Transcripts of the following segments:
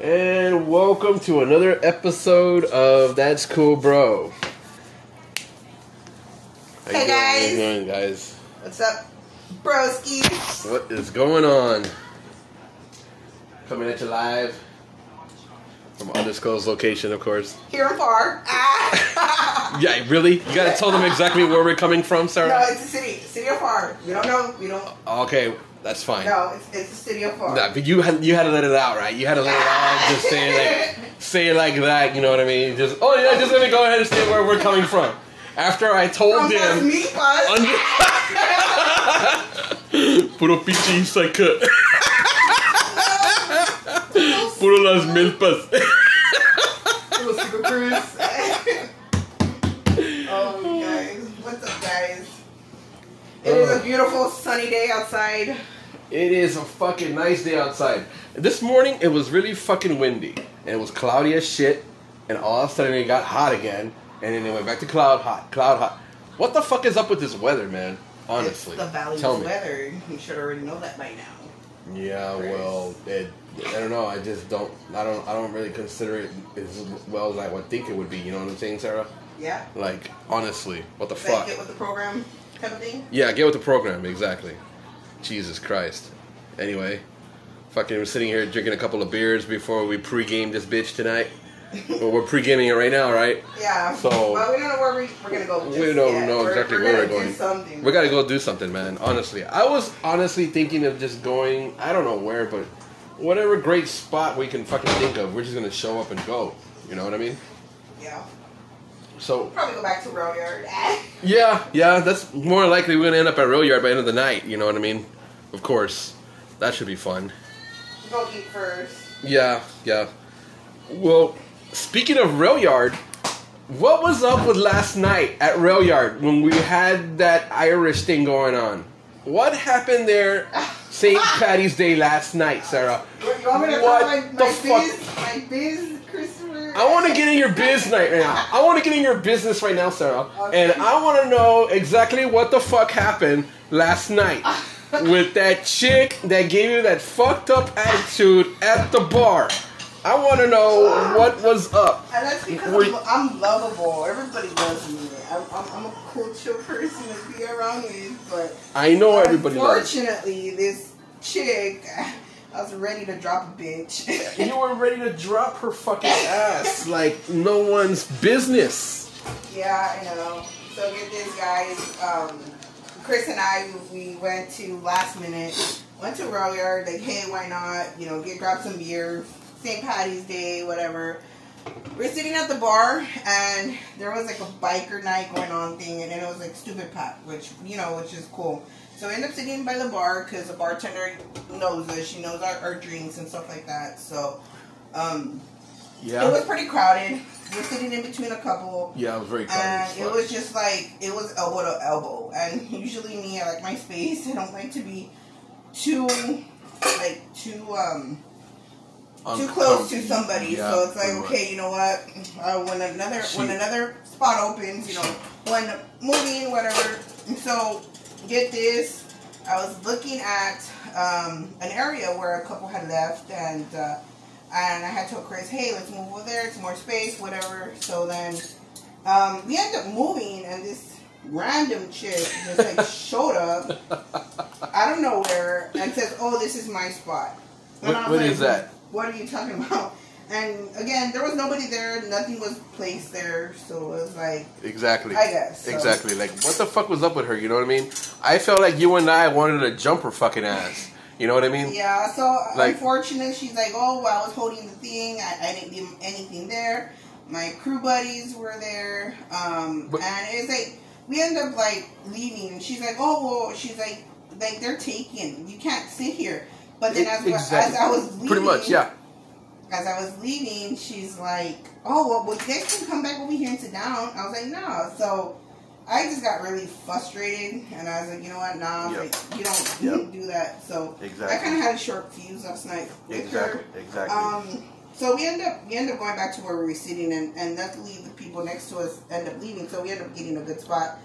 And welcome to another episode of That's Cool Bro. How you Hey, doing? How guys. you doing, guys? What's up, broski? What is going on? Coming at you live from undisclosed location, of course. Here in far. Ah. Yeah, really? You gotta tell them exactly where we're coming from, Sarah. no, it's the city. City of far. You don't know. We don't. Okay, that's fine. No, it's, it's the city of far. Nah, but you had you had to let it out, right? You had to let it out. Just say it like say it like that. You know what I mean? Just oh yeah, just let me go ahead and say where we're coming from. After I told them, Milpas. under- puro pinche saca. Puro las milpas. Little Super Cruise. oh, guys. What's up, guys? It is a beautiful sunny day outside. It is a fucking nice day outside. This morning it was really fucking windy and it was cloudy as shit. And all of a sudden it got hot again, and then it went back to cloud hot, cloud hot. What the fuck is up with this weather, man? Honestly, It's the valley's tell me. weather. You should already know that by now. Yeah, well, it, I don't know. I just don't. I don't. I don't really consider it as well as I would think it would be. You know what I'm saying, Sarah? Yeah? Like, honestly, what the fuck? get with the program type of thing? Yeah, get with the program exactly. Jesus Christ. Anyway, fucking, we're sitting here drinking a couple of beers before we pre-game this bitch tonight. well, we're pre-gaming it right now, right? Yeah. So- well, we don't know where we, we're gonna go. We don't yet. know We're- exactly we're where we're do going. Something. We gotta go do something, man. Honestly, I was honestly thinking of just going. I don't know where, but whatever great spot we can fucking think of, we're just gonna show up and go. You know what I mean? Yeah. So Probably go back to Rail Yard. yeah, yeah, that's more likely we're gonna end up at Rail Yard by the end of the night. You know what I mean? Of course, that should be fun. go eat first. Yeah, yeah. Well, speaking of Rail Yard, what was up with last night at Rail Yard when we had that Irish thing going on? What happened there St. Patty's Day last night, Sarah? What, you want me to What tell my, the my fuck? my biz, Christopher? I want to get in your business right now. I want to get in your business right now, Sarah. And I want to know exactly what the fuck happened last night with that chick that gave you that fucked up attitude at the bar. I want to know what was up. And that's because Wait. I'm, I'm lovable. Everybody loves me. I'm, I'm, I'm a cool, chill person to be around with. But I know everybody loves. Me. Unfortunately, this chick, I was ready to drop a bitch. You were ready to drop her fucking ass like no one's business. Yeah, I know. So get this, guys. Um, Chris and I, we went to last minute, went to Rail Yard. Like, hey, why not? You know, get grab some beer, St. Patty's Day, whatever. We're sitting at the bar, and there was like a biker night going on thing, and then it was like stupid pop, which you know, which is cool. So we end up sitting by the bar because the bartender knows us. She knows our, our drinks and stuff like that. So, um, it was pretty crowded. We're sitting in between a couple. Yeah, I was very crowded. And it was just like it was elbow to elbow. And usually me, I like my space. I don't like to be too like too um too close to somebody. Yeah, so it's like okay, you know what? Uh, when another when another spot opens, you know, when moving whatever. And so get this. I was looking at um, an area where a couple had left, and uh, and I had told Chris, "Hey, let's move over there. It's more space, whatever." So then um, we ended up moving, and this random chick just like showed up out of nowhere and says, "Oh, this is my spot." And What- what like, is that? What are you talking about? And again, there was nobody there. Nothing was placed there, so it was like, Exactly. I guess, so. Exactly. Like, what the fuck was up with her? You know what I mean? I felt like you and I wanted to jump her fucking ass. You know what I mean? yeah. So Like- unfortunately, she's like, "Oh, well, I was holding the thing. I, I didn't leave anything there. My crew buddies were there, um, But- and it's like we end up like leaving. And she's like, "Oh, well," she's like, "Like they're taken. You can't sit here." But then as, Exactly. as I was leaving, Pretty much, yeah. as I was leaving, she's like, "Oh, well, well, you guys can come back over here and sit down." I was like, "No." So I just got really frustrated, and I was like, "You know what? Nah, Yep. like, you don't Yep. don't do that." So Exactly. I kind of had a short fuse last night with Exactly. her. Exactly. Um, so we end up we end up going back to where we were sitting, and and luckily the people next to us end up leaving, so we end up getting a good spot.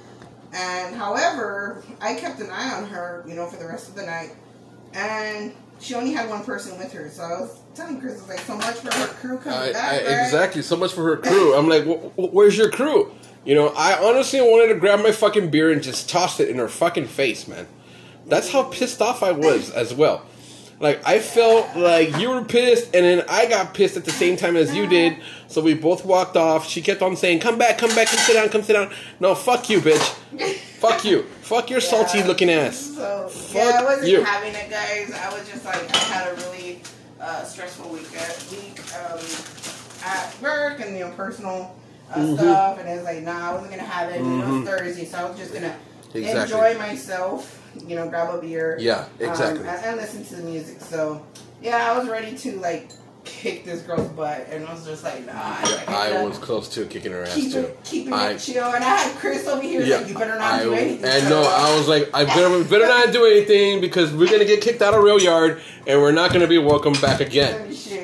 And however, I kept an eye on her, you know, for the rest of the night, and she only had one person with her. So I was telling Chris, I was like, so much for her crew coming I, back. I, right? exactly. So much for her crew. I'm like, wh- wh- where's your crew? You know, I honestly wanted to grab my fucking beer and just toss it in her fucking face, man. That's how pissed off I was as well. Like I felt like you were pissed, and then I got pissed at the same time as you did. So we both walked off. She kept on saying, "Come back, come back, come sit down, come sit down." No, fuck you, bitch. fuck you. Fuck your salty looking ass. So Fuck yeah, I wasn't you. having it, guys. I was just like, I had a really uh, stressful week at week um, at work and you know personal uh, Mhm. stuff, and it was like, nah, I wasn't gonna have it. and It was Thursday, so I was just gonna Exactly. enjoy myself. You know, grab a beer. Yeah, exactly. Um, and, and listen to the music. So yeah, I was ready to like kick this girl's butt, and I was just like, nah. Yeah, I, I was close to kicking her ass keep too. it, keeping I- it chill, and I had Chris over here. Yeah, like, you better not I, do anything. and no, I was like, I better, better not do anything because we're gonna get kicked out of Rail Yard and we're not gonna be welcome back again.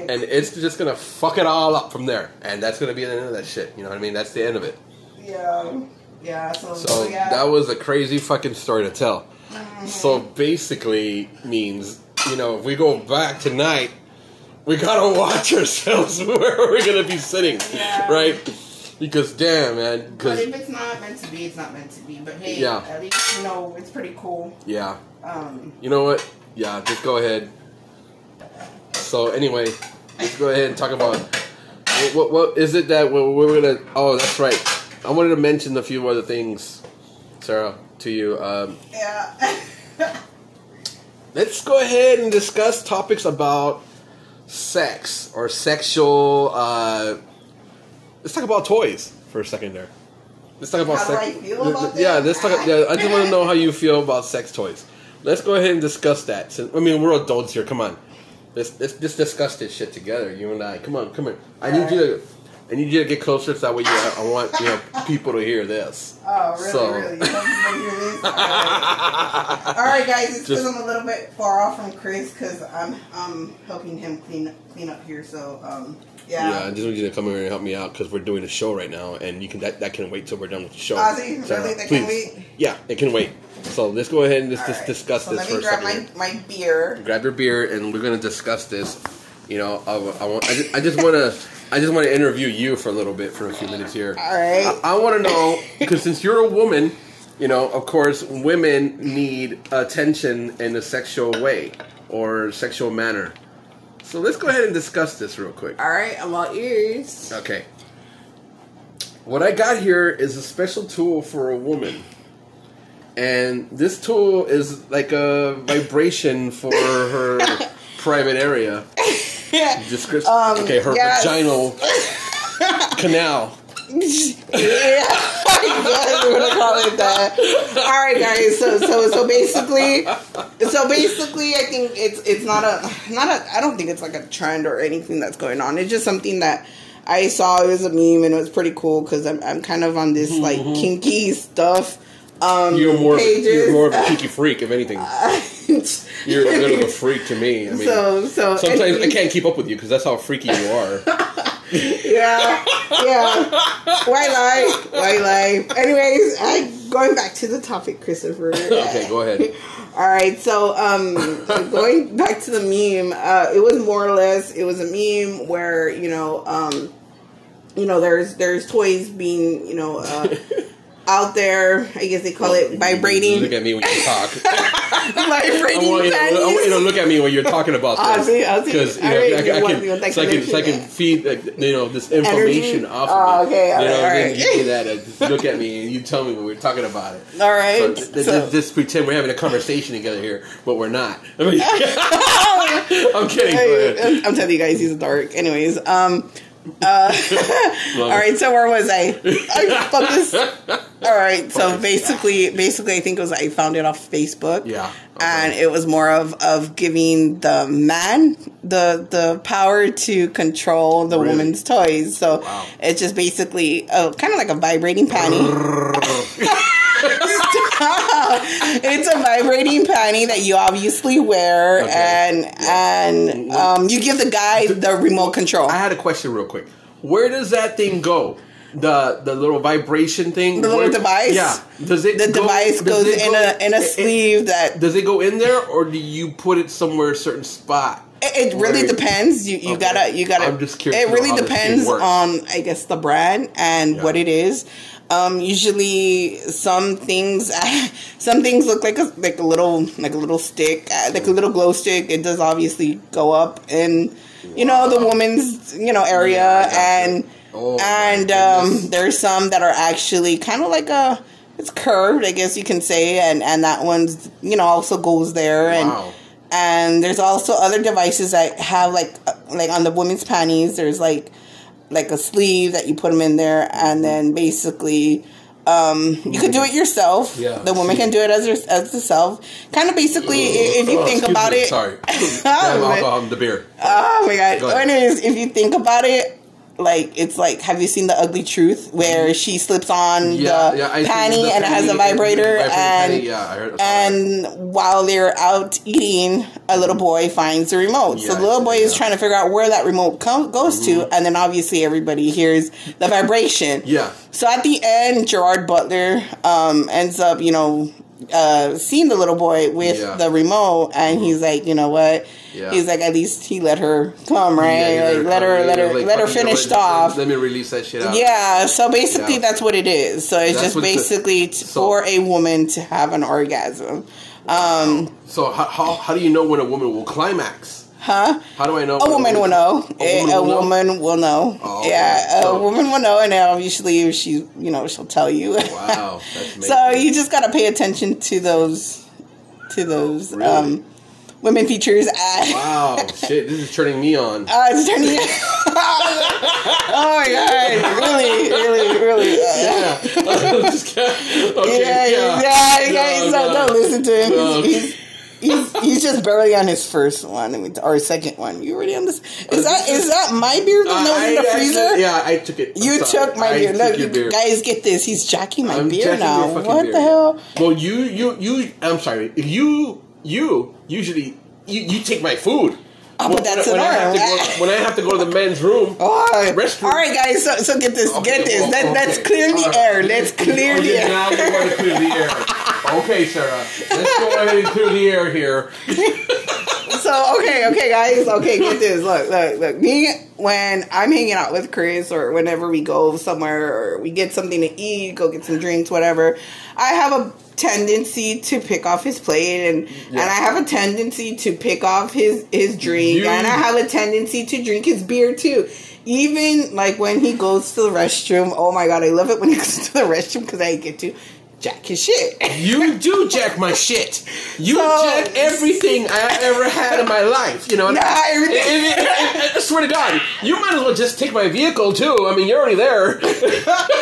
And it's just gonna fuck it all up from there, and that's gonna be the end of that shit. You know what I mean? That's the end of it. Yeah, yeah. So, So yeah. that was a crazy fucking story to tell. Mhm. So basically means, you know, if we go back tonight, we gotta watch ourselves where we're gonna be sitting, Yeah. right? Because damn, man, But if it's not meant to be, it's not meant to be. But hey, Yeah. at least you know it's pretty cool. yeah, Um, You know what? Yeah, just go ahead. So anyway, let's go ahead and talk about what what, what is it that we're, we're gonna? Oh, that's right. I wanted to mention a few other things, Sarah, to you. Um, yeah. let's go ahead and discuss topics about sex or sexual. Uh, let's talk about toys for a second there. Let's talk about How do sex. I feel about yeah, that? let's talk. Yeah, I just want to know how you feel about sex toys. Let's go ahead and discuss that. Since, I mean, we're adults here. Come on, let's let's just discuss this shit together. You and I. Come on, come on. I need you to. Need you to get closer so that way you. I want you know people to hear this. Oh, really? So- Really? You want people to hear this? All right. All right, guys. It's because Just- I'm a little bit far off from Chris because I'm I'm helping him clean clean up here. So um, Yeah, yeah. I just want you to come here and help me out because we're doing a show right now, and you can that, that can wait till we're done with the show. Ah, see? Sarah, Really? That can wait? Yeah, it can wait. So let's go ahead and just, All just right. discuss so this let me grab my, my beer. Grab your beer, and we're gonna discuss this. You know, I, I want. I just, I just want to. I just want to interview you for a little bit for a few minutes here. All right. I, I want to know because since you're a woman, you know, of course, women need attention in a sexual way or sexual manner. So let's go ahead and discuss this real quick. All right. I'm all ears. Okay. What I got here is a special tool for a woman. And this tool is like a vibration for her private area. Description. Um, okay, her yes. vaginal canal. yeah, I guess we're gonna call it that. All right, guys. So, so, so basically, so basically, I think it's it's not a not a. I don't think it's like a trend or anything that's going on. It's just something that I saw. It was a meme and it was pretty cool because I'm I'm kind of on this like kinky stuff. Um, You're more, of a, you're more of a cheeky freak, if anything. You're a bit of a freak to me. I mean, so so sometimes I can't keep up with you because that's how freaky you are. yeah, yeah. Why lie? Why lie? Anyways, I going back to the topic, Christopher. okay, go ahead. All right, so um, going back to the meme, uh, it was more or less it was a meme where you know um, you know there's there's toys being you know uh, out there. I guess they call it vibrating Look at me when you talk. I vibrating want, you to, I want you to look at me when you're talking about Ah, this. see, I see. Because you know, I, I want can, me with that so I can, so I can feed uh, you know this information Energy? off Oh, of me. okay, you all know, right, all right. you do that. Just look at me and you tell me when we're talking about it. All So, right, th- so- just pretend we're having a conversation together here, but we're not. I mean, I'm kidding. I'm, I'm telling you guys, he's dark. Anyways, um, uh, all right. So where was I? I. All right. So basically, basically, I think it was I found it off Facebook. Yeah. And it was more of of giving the man the the power to control the Really? woman's toys. So Wow. it's just basically uh, kind of like a vibrating panty. it's a vibrating panty that you obviously wear, Okay. and and um, you give the guy the remote control. I had a question real quick. Where does that thing go? the the little vibration thing. The little where- device? Yeah. Does it? The go- device goes it in go- a in a it- sleeve that Does it go in there, or do you put it somewhere a certain spot? It, it really depends. You you Okay. gotta you gotta. I'm just curious It really how this thing depends on I guess the brand and Yeah. what it is. Um, usually some things some things look like a like a little like a little stick uh, like a little glow stick. It does obviously go up in you know the woman's you know area Yeah, I got you. and Oh, and um, there's some that are actually kind of like a it's curved I guess you can say and and that one's you know also goes there and Wow. and there's also other devices that have like uh, like on the women's panties there's like like a sleeve that you put them in there and then basically um, you could do it yourself Yeah. the woman can do it as her, as herself kind of basically if you Oh, think about me, it Sorry. Damn man. alcohol in the beer. oh my god Go anyways if you think about it like it's like have you seen the ugly truth where she slips on Yeah, the yeah. Panty the and it has a vibrator vibrating and yeah, heard. That. and while they're out eating, a little boy finds the remote. so the little boy is. Mm-hmm. trying to figure out where that remote com- goes to, and then obviously everybody hears the vibration. Yeah. So at the end, Gerard Butler um, ends up, you know, uh, seeing the little boy with Yeah. the remote, and he's like, you know what? Yeah. He's like, at least he let her come, right? Yeah, like, let her, let her, like, let her finish off. Let me release that shit out. Yeah, so basically that's what it is. So it's That's just basically so- for a woman to have an orgasm. Um, So how, how how do you know when a woman will climax? Huh? How do I know? A woman will know. A woman a will know? will know. Oh, yeah, a woman will know, and obviously, if she, you know, she'll tell you. Wow, that's amazing. so you just gotta pay attention to those, to those Really? um, women features. At, Wow, shit! This is turning me on. Uh, it's turning. me oh my god! Really, really, really. Uh, Yeah. Okay. yeah, Yeah. yeah, yeah. No, so no. don't listen to him. No. He's, he's, he's, he's just barely on his first one, or second one. You already on this? Is that is that my beer that was in the freezer? yeah, I took it. I'm You sorry. took my I beer. took Look, your beer. guys, get this. He's jacking my I'm beer checking now. What beer, the yeah. hell? Well, you, you, you. I'm sorry. You, you usually you, you take my food. Oh, but that's when, an I have to go, when I have to go to the men's room. Oh, Restroom. all right, guys. So, so get this. Okay, get this. well, Let, okay. Let's clear the right. air. Let's oh, clear Oh, the air. Now we want to clear the air. Okay, Sarah. Let's go ahead and clear the air here. So okay, okay, guys, okay, get this. Look, look, look. Me when I'm hanging out with Chris, or whenever we go somewhere, or we get something to eat, go get some drinks, whatever. I have a tendency to pick off his plate, and and I have a tendency to pick off his his drink, You- and I have a tendency to drink his beer too. Even like when he goes to the restroom. Oh my god, I love it when he goes to the restroom because I get to jack his shit. You do jack my shit. You So- jack everything I ever had in my life. You know. Nah, I, everything- I- I- I swear to God, you might as well just take my vehicle too. I mean, you're already there.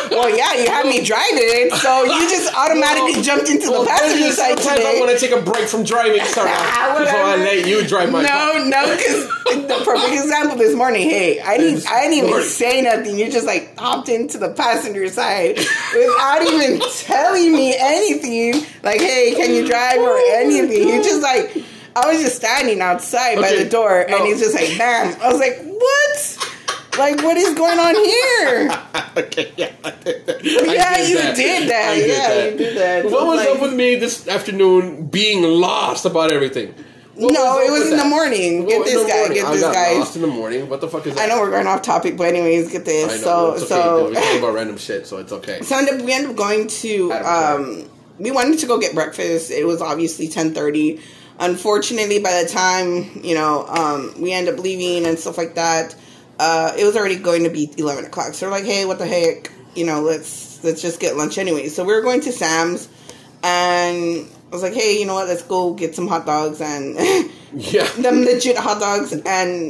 Well, yeah, you had me driving so you just automatically Well, jumped into well, the passenger side sometimes I want to take a break from driving, Ah, before I let you drive my car. No, no, because the perfect example this morning. Hey, I didn't, I didn't even say nothing. You just like hopped into the passenger side without even telling me anything. Like, hey, can you drive or oh anything? You just like, I was just standing outside by the door, no. and he's just like, bam. I was like, what? Like, what is going on here? okay, yeah. I Yeah, you did that. I Yeah, you did that. What was like- up with me this afternoon being lost about everything? What no, up it was with in the morning. Get was this guy. morning? Get I this got guy. lost in the morning. What the fuck is that? I know we're going off topic, but anyways, get I this. know. So, it's okay. so We're talking about random shit, so it's okay. So ended, we ended up going to um we wanted to go get breakfast. It was obviously ten thirty. Unfortunately by the time, you know, um we end up leaving and stuff like that, uh it was already going to be eleven o'clock. So we're like, hey, what the heck? You know, let's let's just get lunch anyway. So we were going to Sam's and I was like, hey, you know what, let's go get some hot dogs and Yeah. them legit hot dogs and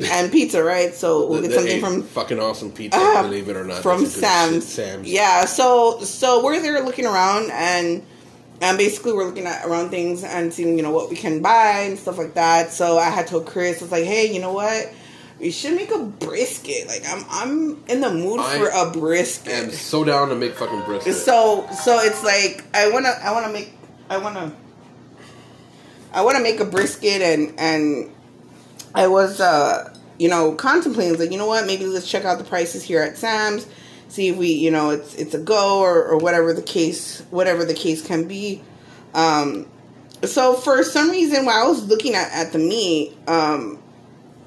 and pizza, right? So we'll get something from fucking awesome pizza, uh, believe it or not. from That's a good shit. Sam's. Sam's. Yeah, so so we're there looking around and and basically we're looking at around things and seeing you know what we can buy and stuff like that. So I had told Chris, I was like, hey, you know what? We should make a brisket. Like I'm I'm in the mood I for a brisket. I'm so down to make fucking brisket. So so it's like I wanna I wanna make I wanna I wanna make a brisket and and I was uh you know contemplating like you know what maybe let's check out the prices here at Sam's see if we, you know, it's it's a go or, or whatever the case, whatever the case can be. Um, so for some reason, while I was looking at, at the meat, um,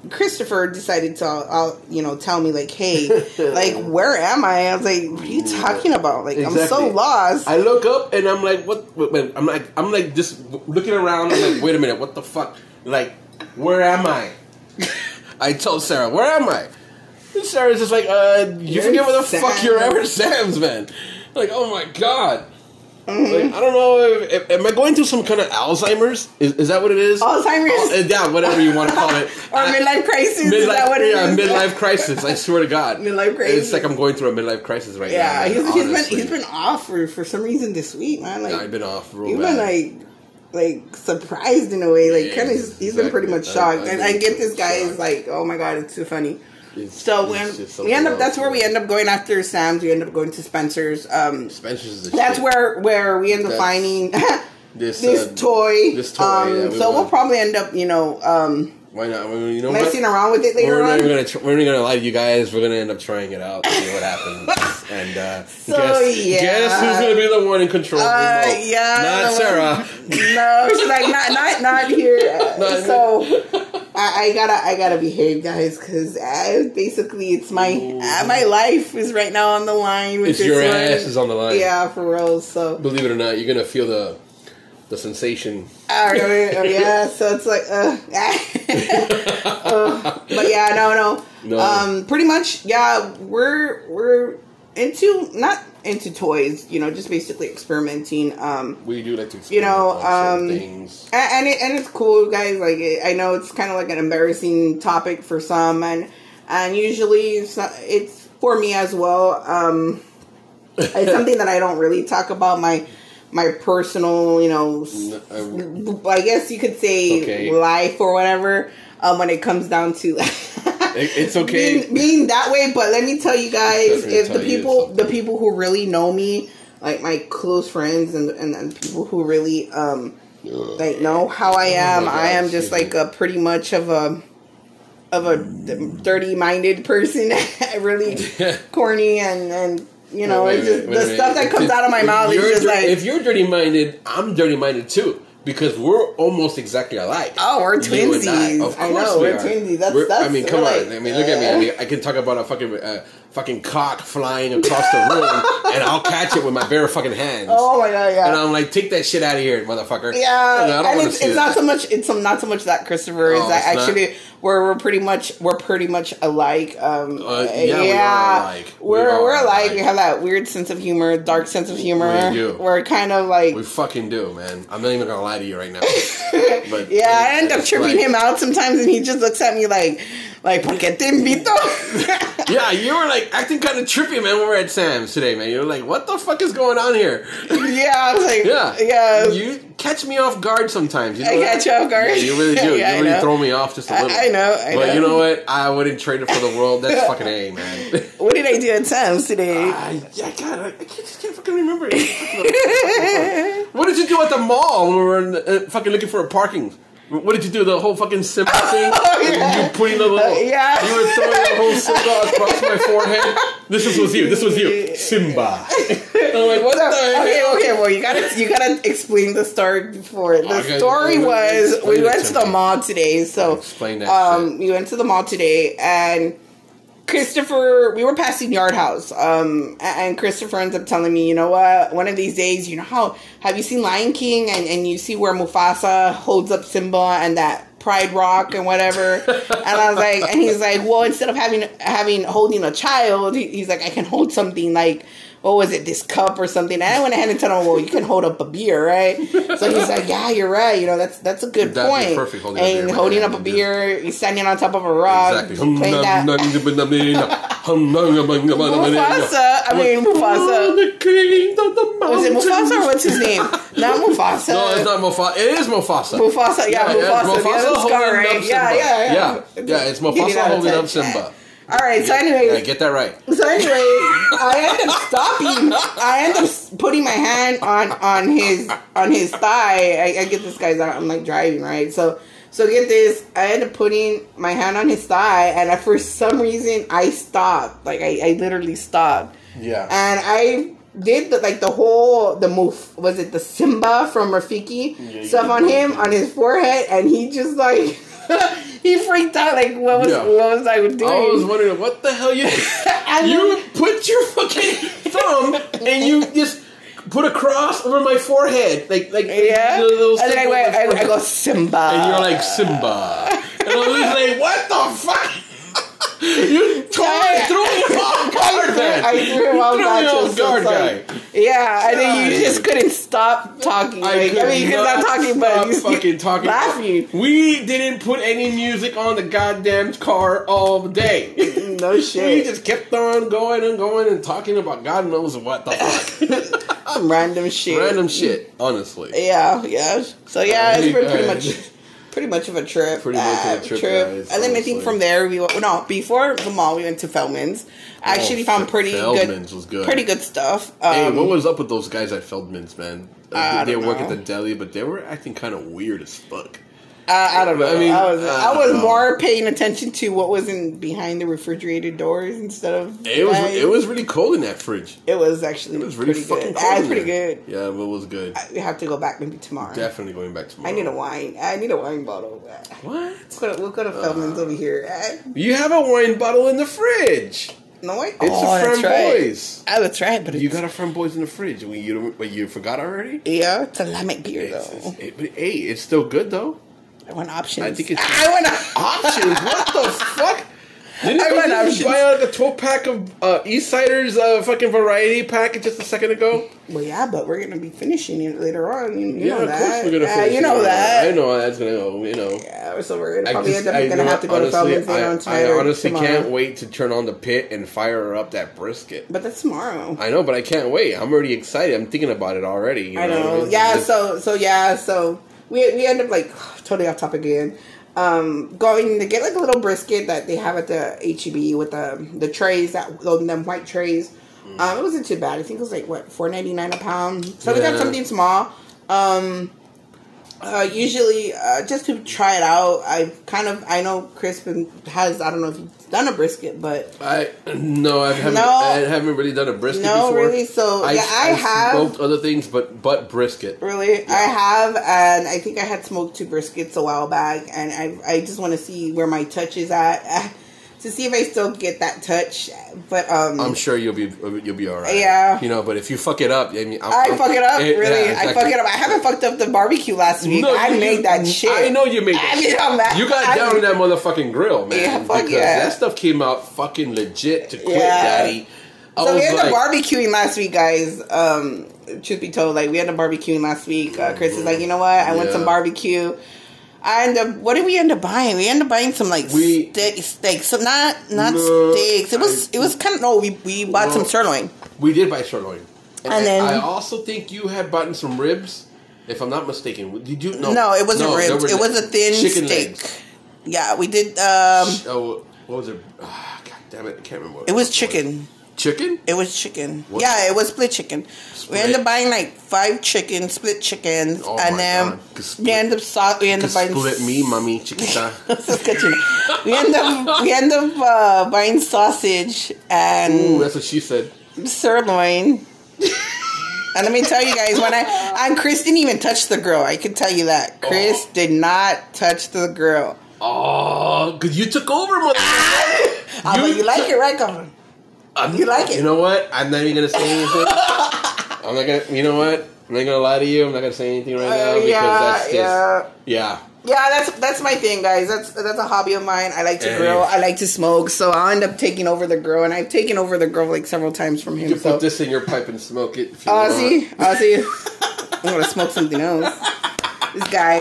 Christopher decided to, uh, you know, tell me like, "Hey, like, where am I?" I was like, "What are you talking about? Like, I'm so lost." I look up and I'm like, what? wait, I'm like, I'm like just looking around. I'm like, wait a minute, what the fuck? Like, where am I? I told Sarah, where am I? And Sarah's just like, uh, you You're forget where the Sam's. fuck you're at with Sam's, man. Like, oh my god. Mm-hmm. Like, I don't know. If, if- am I going through some kind of Alzheimer's? Is, is that what it is? Alzheimer's? Oh, yeah, whatever you want to call it. or midlife crisis? is Midlife, that what it yeah, is? midlife crisis. I swear to God, Midlife crisis. It's like I'm going through a midlife crisis right Yeah, now. man, he's, he's been he's been off for, for some reason this week, man. Like I've been off real he's bad. been like like surprised in a way. Like Yeah, kind of he's been pretty much shocked. I- and I've I get this guy is like, oh my god, it's too funny. It's- So it's when we end up, that's where we end up going after Sam's. We end up going to Spencer's. Um, Spencer's that's shit. where where we end up That's- finding this this uh, toy. this toy, Um, yeah, we so we'll probably end up, you know, um, Why not? Well, you know messing what? around with it later We're not on. gonna tr- we're not gonna lie to you guys. We're gonna end up trying it out, see what happens, and uh, So, guess, yeah. guess who's gonna be the one in control? Uh, yeah, not Sarah. no, she's like not not not here. Not- so I, I gotta I gotta behave, guys, because basically it's my uh, my life is right now on the line. With It's your one. ass is on the line. Yeah, for real. So Believe it or not, you're gonna feel the the sensation. Know, oh, yeah, so it's like, uh, uh, but yeah, no, no, No. Um, pretty much, yeah, we're we're into not into toys, you know, just basically experimenting. Um, We do like to, You know, experiment on certain um, things. and and, it, and it's cool, guys. Like it, I know it's kind of like an embarrassing topic for some, and and usually it's, not- it's for me as well. Um, it's something that I don't really talk about my my personal, you know, I guess you could say Okay. life or whatever. Um, when it comes down to It- it's okay. being, being that way, but let me tell you guys, if the people, the people who really know me, like my close friends and and, and people who really um like know how I am, Oh God, I am just like a pretty much of a of a dirty minded person, really corny and and you know Wait, it's wait, just wait, the wait. stuff that comes if- out of my mouth is just dir- like if you're dirty minded, I'm dirty minded too. Because we're almost exactly alike. Oh, we're You I. twinsies. Of I course know, we we're are. twinsies. That's- We're- I mean, come we're on. I mean, look at me. I uh, mean, I can talk about a fucking uh, fucking cock flying across the room, and I'll catch it with my bare fucking hands. oh my god, yeah. And I'm like, take that shit out of here, motherfucker. Yeah, I don't and it's, see it's not so much. It's not so much that Christopher is that it's not? actually we're we're pretty much we're pretty much alike. Um, Uh, yeah, we are alike. We We're we're alike. alike. We have that weird sense of humor, dark sense of humor. We do. We're kind of like We fucking do, man. I'm not even gonna lie to you right now. But yeah. I end up tripping like- him out sometimes, and he just looks at me like like ¿Por qué te invito? Yeah, you were like acting kind of trippy, man. When we were at Sam's today, man. You were like, "What the fuck is going on here?" yeah, I was like Yeah, yeah. You catch me off guard sometimes. You know I that? catch you off guard. Yeah, you really do. Yeah, you really throw me off just a little. I know, I but know. you know what? I wouldn't trade it for the world. That's fucking a man. what did I do at Sam's today? I, I, God, I, I can't, just can't fucking remember. what did you do at the mall when we were in uh, fucking looking for a parking? What did you do? The whole fucking Simba thing? yeah. You putting the little, yeah. you were throwing the whole Simba across my forehead. This is, was you. This was you, Simba. I'm like, what the okay, hell? okay. Well, you gotta you gotta explain the story before. The Okay, story was we went to to the mall today. So Explain that Um, shit. we went to the mall today, and Christopher, we were passing Yard House. Um, and Christopher ends up telling me, you know what? One of these days, you know how have you seen Lion King and and you see where Mufasa holds up Simba and that. Pride Rock and whatever, and I was like, and he's like, well, instead of having having holding a child, he, he's like, I can hold something like what was it, this cup or something? And I went ahead and told him, well, you can hold up a beer, right? So he's like, yeah, you're right. You know, that's that's a good That'd point. perfect holding a and beer holding your up a beer, he's standing on top of a rock, Exactly. Mufasa. Mufasa, I mean Mufasa. The king of the Was it Mufasa or what's his name? Not Mufasa. No, it's not Mufasa. It is Mufasa. Mufasa, yeah, Mufasa. Mufasa the other holding right? up Yeah, Simba. yeah, yeah. yeah, yeah. It's Mufasa holding up. Simba. All right, so Yeah, anyway, get that right. So anyway, I end up stopping. I end up putting my hand on on his on his thigh. I, I get this guy's out. I'm like driving right. So so get this. I end up putting my hand on his thigh, and I, for some reason I stopped. Like I, I literally stopped. Yeah. And I did the, like the whole the move was it the Simba from Rafiki Yeah, stuff on him on his forehead, and he just like he freaked out. Like what was Yeah. what was I doing? I was wondering what the hell you you put your fucking thumb and you just put a cross over my forehead, like like yeah, and then I went, I, I go Simba, and you're like Simba, and I was like, what the fuck? You totally threw me off guard, man. I threw him You off threw guard, guard, guy. Yeah, and then you just couldn't stop talking. Like, I, mean, you could stop talking, but you fucking talking. laughing. We didn't put any music on the goddamn car all day. No shit. We just kept on going and going and talking about God knows what the fuck. Random shit. Random shit, honestly. Yeah, yeah. So yeah, it's been pretty much, pretty much of a trip. Pretty much of a Uh, trip, guys, and then I think from there we went, no before the mall we went to Feldman's. I actually Oh, found pretty Feldman's good, was good. pretty good stuff. Um, Hey, what was up with those guys at Feldman's, man? They don't work at the deli, but they were acting kind of weird as fuck. I, I don't know. I I mean, mean, I was, I I was more paying attention to what was in behind the refrigerated doors instead of It was guys. it was really cold in that fridge. it was actually It was really pretty fucking good. cold. Ah, in it's pretty there. good. Yeah, but it was good. We have to go back maybe tomorrow. Definitely going back tomorrow. I need a wine. I need a wine bottle. What? We'll go to, we'll go to Feldman's over here. Uh, You have a wine bottle in the fridge. No, I, It's oh, a that's right. framboise. Oh, that's right. But You got a framboise in the fridge. Well, you don't, but you forgot already. yeah, it's a lemon beer It's- though. it's- it- but hey, it's still good though. I want options. I think it's- I want Options? what the fuck? Didn't I just options. buy like a twelve pack of uh, East Siders uh, fucking variety pack just a second ago? Well, yeah, but we're gonna be finishing it later on. You, you yeah, know of that. course we're gonna Yeah, finish. you it. know that. I know that's gonna go. You know. Yeah, so we're I probably just- end up I gonna have to go honestly, to later I, on I tonight. or honestly tomorrow. can't wait to turn on the pit and fire up that brisket. But that's tomorrow. I know, but I can't wait. I'm already excited. I'm thinking about it already. you I what know. Yeah. Just- So so yeah. So we we end up like totally off topic again. Um, going to get like a little brisket that they have at the HEB with the the trays that those them white trays. Um, it wasn't too bad. I think it was like what four ninety nine a pound. So we got something small. Um, uh, usually, uh, just to try it out, I kind of I know Crispin has I don't know if he's done a brisket, but I no, I haven't. No. I haven't really done a brisket No, before. really? So, yeah, I have- smoked other things, but but brisket. Really, I have, and I think I had smoked two briskets a while back, and I I just want to see where my touch is at to see if I still get that touch. But um, I'm sure you'll be you'll be all right. Yeah. you know. But if you fuck it up, I mean, I'm, I fuck it up, eh, really. yeah, I fuck it up. I haven't fucked up the barbecue last week. No, I you- made that shit. I know you made that. I mean. I'm You got I- down in that motherfucking grill, man. Yeah, fuck because yeah. that stuff came out fucking legit to quit, Yeah. daddy. I So we ended like, up barbecuing last week, guys. Um, truth be told, like we had up barbecuing last week. Uh, Chris is like, you know what? I want Yeah. some barbecue. I end up. What did we end up buying? We ended up buying some like We- steak, steaks. So not not No, steaks. It was I- it was kind of no. We we bought some sirloin. we did buy sirloin, And then- I also think you had bought some ribs, if I'm not mistaken. Did you? No, No, it wasn't No, ribs. It was a thin steak. legs. Yeah, we did. Um, Oh, what was it? Ah, God damn it! I can't remember. What it was chicken. Chicken? It was chicken. What? Yeah, it was split chicken. We Split. ended up buying like five chicken, split chickens, Oh and then. Split- we ended up so- we ended up buying Split me, mommy, chiquita. we end up we end up uh, buying sausage and Ooh, that's what she said. sirloin. and let me tell you guys, when I and Chris didn't even touch the girl. I can tell you that Chris Oh. did not touch the girl. Oh, because you took over, motherfucker. Ah, but you like it, right, Governor? I'm- You like it? You know what? I'm not even gonna say anything. I'm not gonna. You know what? I'm not gonna lie to you. I'm not gonna say anything right now Uh, because yeah, that's just yeah. yeah. Yeah, that's that's my thing, guys. That's that's a hobby of mine. I like to Yeah, grill. I like to smoke. So I'll end up taking over the grill, and I've taken over the grill like several times from him. You so put this in your pipe and smoke it. Ozzy. Ozzy, I'm gonna smoke something else. This guy,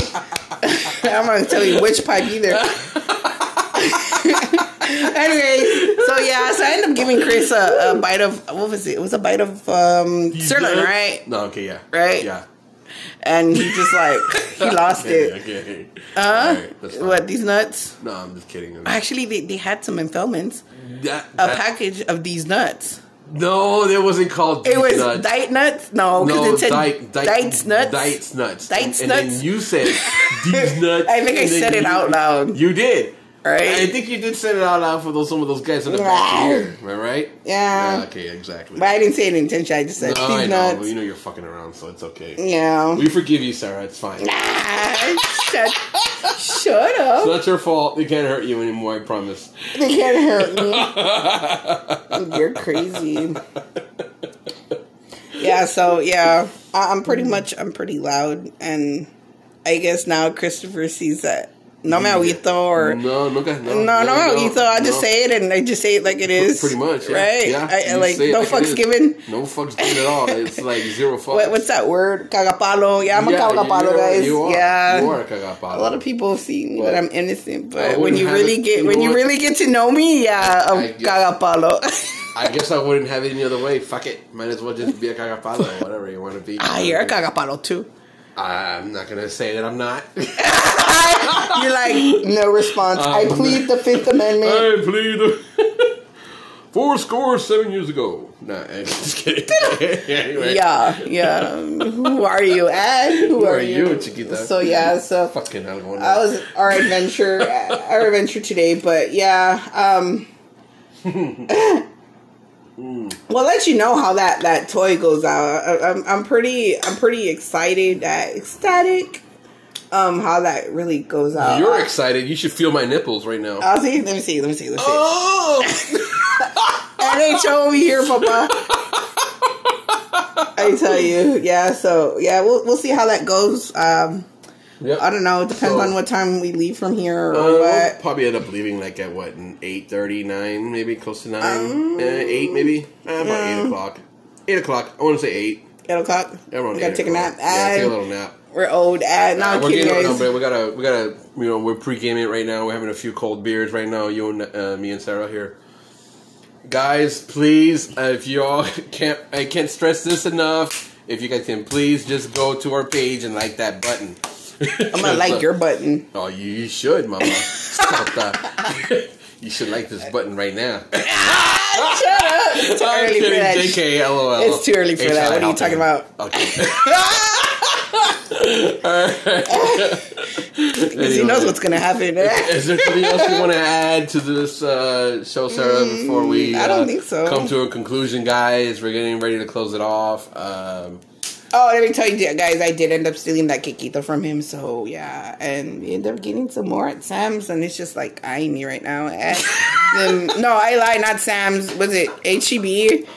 I'm gonna tell you which pipe either. anyway, so yeah, so I ended up giving Chris a, a bite of what was it? It was a bite of um, sirloin, right? No, okay, yeah, Right? yeah. And he just like he lost Okay, it. okay. That's fine. what these nuts? No, I'm just kidding. Actually, they, they had some in Feldman's. That, A package of these nuts. no, it wasn't called. It was nuts. diet nuts. No, because No, it said diet, Diet's nuts. Diet's nuts. And, nuts? And then you said these nuts. I think I said it you- out loud. You did. Right? I think you did send it out for those some of those guys in the back here. Am I right? Yeah. okay, exactly. But I didn't say it intentionally. I just said no, these I know, nuts. you know you're fucking around, so it's okay. yeah. We forgive you, Sarah. It's fine. Ah, shut, shut up. So that's your fault. They can't hurt you anymore. I promise. They can't hurt me. You're crazy. Yeah, so yeah, I'm pretty much I'm pretty loud, and I guess now Christopher sees that. No me agüito or no, No, no, no, no, no, agüito. I just No. say it and I just say it like it is. Pretty much, yeah. right? Yeah, I, I like no like fucks given. No fucks given at all. It's like zero fucks. What, what's that word? Cagapalo. Yeah, I'm a cagapalo, guys. You are, yeah. you are a cagapalo. A lot of people see me Well, that I'm innocent, but when you really it- get you when you really get to know me, yeah, I'm I cagapalo. I guess I wouldn't have it any other way. Fuck it. Might as well just be a cagapalo whatever you want to be. ah, you're a cagapalo too. I'm not gonna say that I'm not. You're like no response. I Um, plead the Fifth Amendment. I plead the four scores seven years ago. Nah, I'm just kidding. anyway. Yeah, yeah. Who are you, Ed? Who, Who are, are you? you, Chiquita? So yeah, so Fucking hell going that was our adventure, our adventure today. But yeah, um, we'll let you know how that that toy goes out. I, I'm I'm pretty I'm pretty excited, uh, ecstatic. Um, how that really goes out. You're excited. You should feel my nipples right now. I'll see. Let me see. Let me see. Let me see. oh! NHL over here, Papa. I tell you, yeah. So yeah, we'll we'll see how that goes. Um, Yep. I don't know. It depends So- on what time we leave from here or Uh, we'll probably end up leaving like at what, eight thirty, nine, maybe close to nine, Um, uh, eight, maybe uh, about yeah. eight o'clock. Eight o'clock. I want to say eight. Eight o'clock. Around We gotta take a o'clock. nap. Yeah, take a little nap. We're old. Uh, no, we're kidding, getting no, guys. but we gotta, we gotta, you know, we're pre-gaming it right now. We're having a few cold beers right now. You and uh, me and Sarah here. Guys, please, uh, if you all can't, I can't stress this enough. If you guys can, please just go to our page and like that button. I'm gonna like your button. Oh, you, you should, Mama. Stop that. you should like this button right now. Shut up. It's too I'm early for that. JK, LOL. It's too early for Hey, that. What are you talking about? Okay. Because he knows what's gonna happen. Is there anything else you want to add to this uh, show, Sarah, before we? Mm, I don't uh, think so. Come to a conclusion, guys. We're getting ready to close it off. Um, Oh, let me tell you, guys, I did end up stealing that Kikito from him. So, yeah. And we ended up getting some more at Sam's. And it's just like eyeing me right now. And, um, no, I lied. Not Sam's. Was it HEB?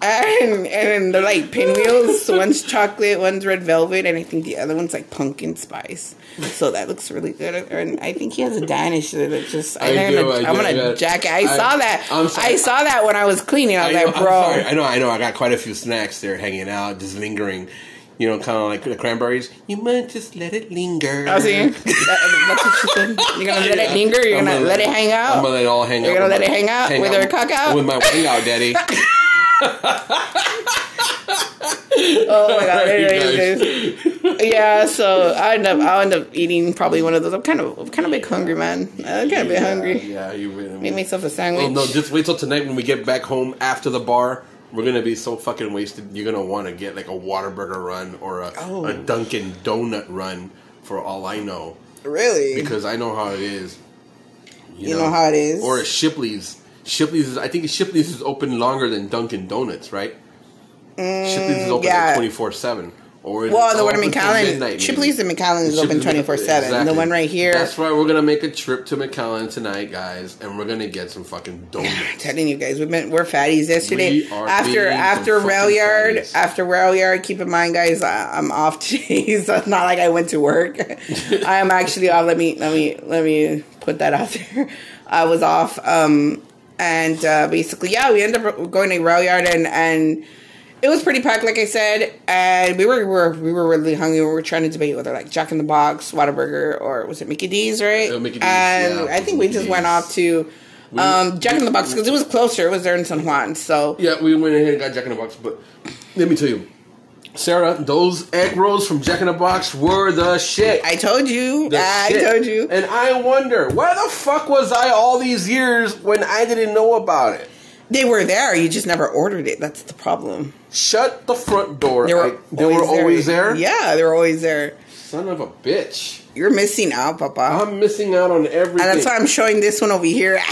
And, and they're like pinwheels. So one's chocolate, one's red velvet. And I think the other one's like pumpkin spice. So that looks really good. And I think he has a Danish that just, I I do, gonna, I I'm gonna got- jack. I, I- saw that. I saw that when I was cleaning. I was I know, like, I'm bro. sorry. I know, I know. I got quite a few snacks there hanging out, just lingering. You know, kind of like the cranberries. You might just let it linger. I see. That, that's what she said. You're gonna let it linger. You're I'm gonna, let it hang out. I'm gonna let it all hang out. You're gonna let my- it hang out with her cock out? With my wing out, daddy. oh my god! You Anyways, yeah. So I end up I'll end up eating probably one of those. I'm kind of I'm kind of big hungry, man. I'm kind of bit hungry. Yeah, you really. Make myself a sandwich. Oh no! Just wait till tonight when we get back home after the bar. We're gonna be so fucking wasted. You're gonna want to get like a Whataburger run or a, Oh. a Dunkin' Donut run for all I know, really? because I know how it is. you know, how it is. Or a Shipley's. Shipley's is. I think Shipley's is open longer than Dunkin' Donuts, right? Shipley's is open Mm, yeah. twenty four seven. Or is well, the one in McAllen. Shipley's in McAllen is open twenty four seven. The one right here. That's right. We're gonna make a trip to McAllen tonight, guys, and we're gonna get some fucking donuts. telling you guys, we've been we're fatties yesterday. We are after after rail yard, fatties. after rail yard. Keep in mind, guys, I, I'm off today, so it's not like I went to work. I am actually off. Let me let me let me put that out there. I was off, um, and uh, basically, yeah, we ended up going to rail yard, and and it was pretty packed, like I said, and we were, we were we were really hungry. We were trying to debate whether like Jack in the Box, Whataburger, or was it Mickey D's, right? Uh, Mickey D's, and yeah, I think we just went off to um, Jack in the Box because it was closer. It was there in San Juan, so Yeah, we went ahead and got Jack in the Box, but let me tell you, Sarah, those egg rolls from Jack in the Box were the shit. I told you. The I shit. told you. And I wonder, where the fuck was I all these years when I didn't know about it? They were there. You just never ordered it. That's the problem. Shut the front door. They were, I- they were always there. Yeah, they were always there. Son of a bitch. You're missing out, Papa. I'm missing out on everything. and that's why I'm showing this one over here.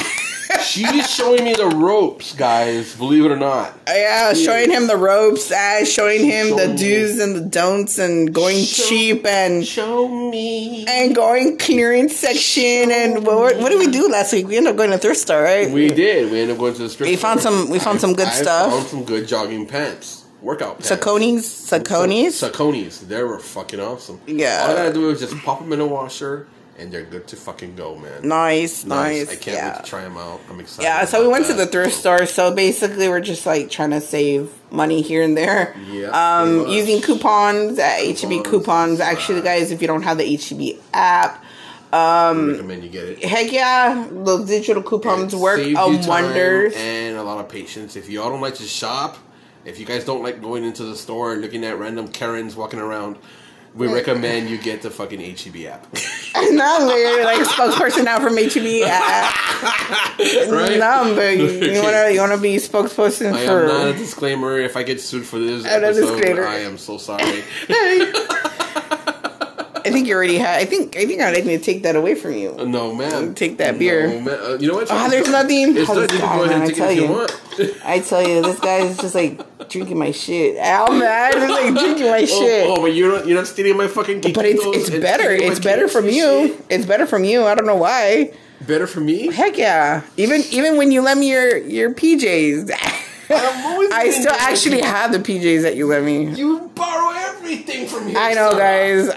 She's showing me the ropes, guys. Believe it or not. yeah, showing him the ropes, uh, showing him Show the me. do's and the don'ts, and going Show- cheap and Show me. and going clearance section. And what, what did we do last week? We ended up going to thrift store, right? We did. We ended up going to the strip. We found some- we found some good I stuff. Found some good jogging pants, workout pants. Saucony's, Saucony's. Saucony's. They were fucking awesome. Yeah. All I gotta do is just pop them in a washer, and they're good to fucking go, man. Nice, nice. I can't yeah. wait to try them out. I'm excited. Yeah, so we went to the thrift store. So basically, we're just like trying to save money here and there. Yeah, Um, using coupons, uh, HEB Coupons, coupons. Actually, guys, if you don't have the HEB app, um, recommend you get it. heck yeah, the digital coupons It work of wonders. and a lot of patience. If y'all don't like to shop, if you guys don't like going into the store and looking at random Karens walking around, we recommend you get the fucking HEB app. no, we're like spokesperson now from HEB app. Right? No, but you, you wanna you wanna be spokesperson I for? am not a disclaimer. If I get sued for this not a episode. I am so sorry. I think you already had. I think I think I need to take that away from you. no, man. Take that beer. No, man. Uh, you know what? Ah, there's nothing. It's Oh, not, you this can guy, go ahead man, I tell you. I tell you, this guy is just like drinking my shit. Oh man, he's like drinking my shit. Oh, oh, but you're not, you're not stealing my fucking but it's it's better. It's better from you. shit? It's better from you. I don't know why. Better for me? Heck yeah. Even even when you lend me your your PJs, I'm I still actually have the PJs that you lent me. You borrow everything from here. I know, son. guys.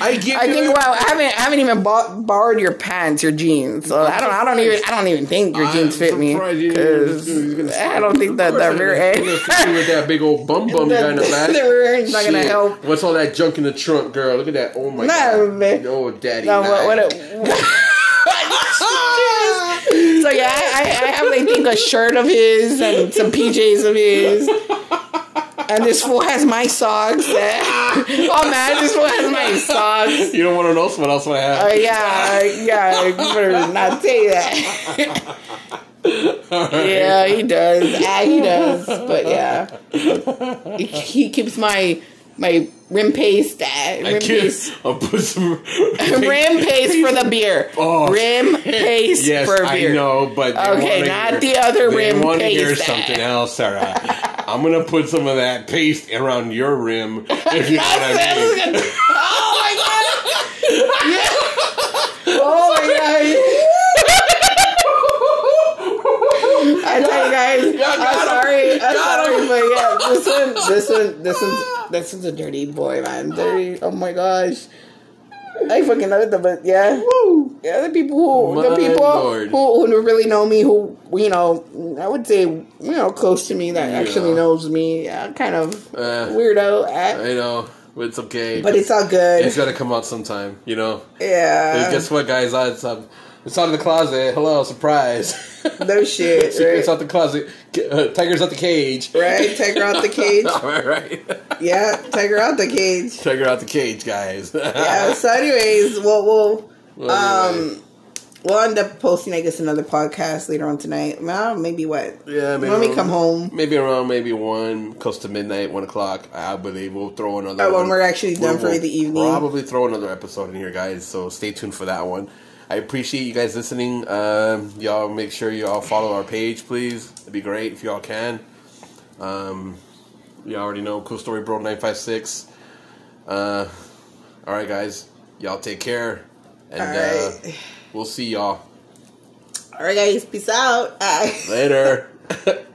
I give I think well, I haven't I haven't even bought, borrowed your pants, your jeans. So I don't I don't even I don't even think your I'm jeans fit me surprised you didn't because even- you're gonna- I don't think that that rear end. I'm gonna fit you with that big old bum bum guy in the back. the rear end's not gonna help. What's all that junk in the trunk, girl? Look at that. Oh my No, god. man. Oh, daddy. No, what, what, a, so yeah, I I have I think a shirt of his and some PJs of his. And this fool has my socks. oh man, this fool has my socks. you don't want to know what else I have. Uh, yeah, yeah, you better not say that. yeah, he does. Ah, he does. But yeah, he, he keeps my my rim paste. Uh, I rim paste. I'll put some Rim paste for the beer. Oh. Rim paste Yes, for I beer. know, but they Okay, not the other they rim want to hear paste. something else, Sarah. I'm gonna put some of that paste around your rim, if you know what I mean. oh my god! Yeah. Oh my god! I tell you guys, got I'm him. sorry, I'm Got sorry, him. but yeah, this one, this one, this one's, this one's a dirty boy, man. Dirty. Oh my gosh. I fucking love it, but yeah, woo, yeah. The people who, the people who, who really know me, who you know, I would say, you know, close to me that actually knows me, yeah, kind of Uh, weirdo. eh? I know, but it's okay. But it's all good. it's gotta come out sometime, you know. yeah. Guess what, guys? It's, um, it's out of the closet. Hello, surprise! No shit, Secrets right? out the closet. Uh, Tiger's out the cage. Right? Tiger out the cage. Right, right. Yeah, tiger out the cage. Tiger out the cage, guys. Yeah. So, anyways, we'll we'll Well, um we'll end up posting, I guess, another podcast later on tonight. Well, maybe what? Yeah, maybe when we around- come home. Maybe around maybe one, close to midnight, one o'clock. I believe we'll throw another. Oh, when we're actually done for the evening. Probably throw another episode in here, guys. So stay tuned for that one. I appreciate you guys listening. Um, y'all make sure y'all follow our page, please. It'd be great if y'all can. Um, you already know Cool Story Bro nine five six. Uh, all right, guys. Y'all take care, and uh, we'll see y'all All right, guys. Peace out. Later.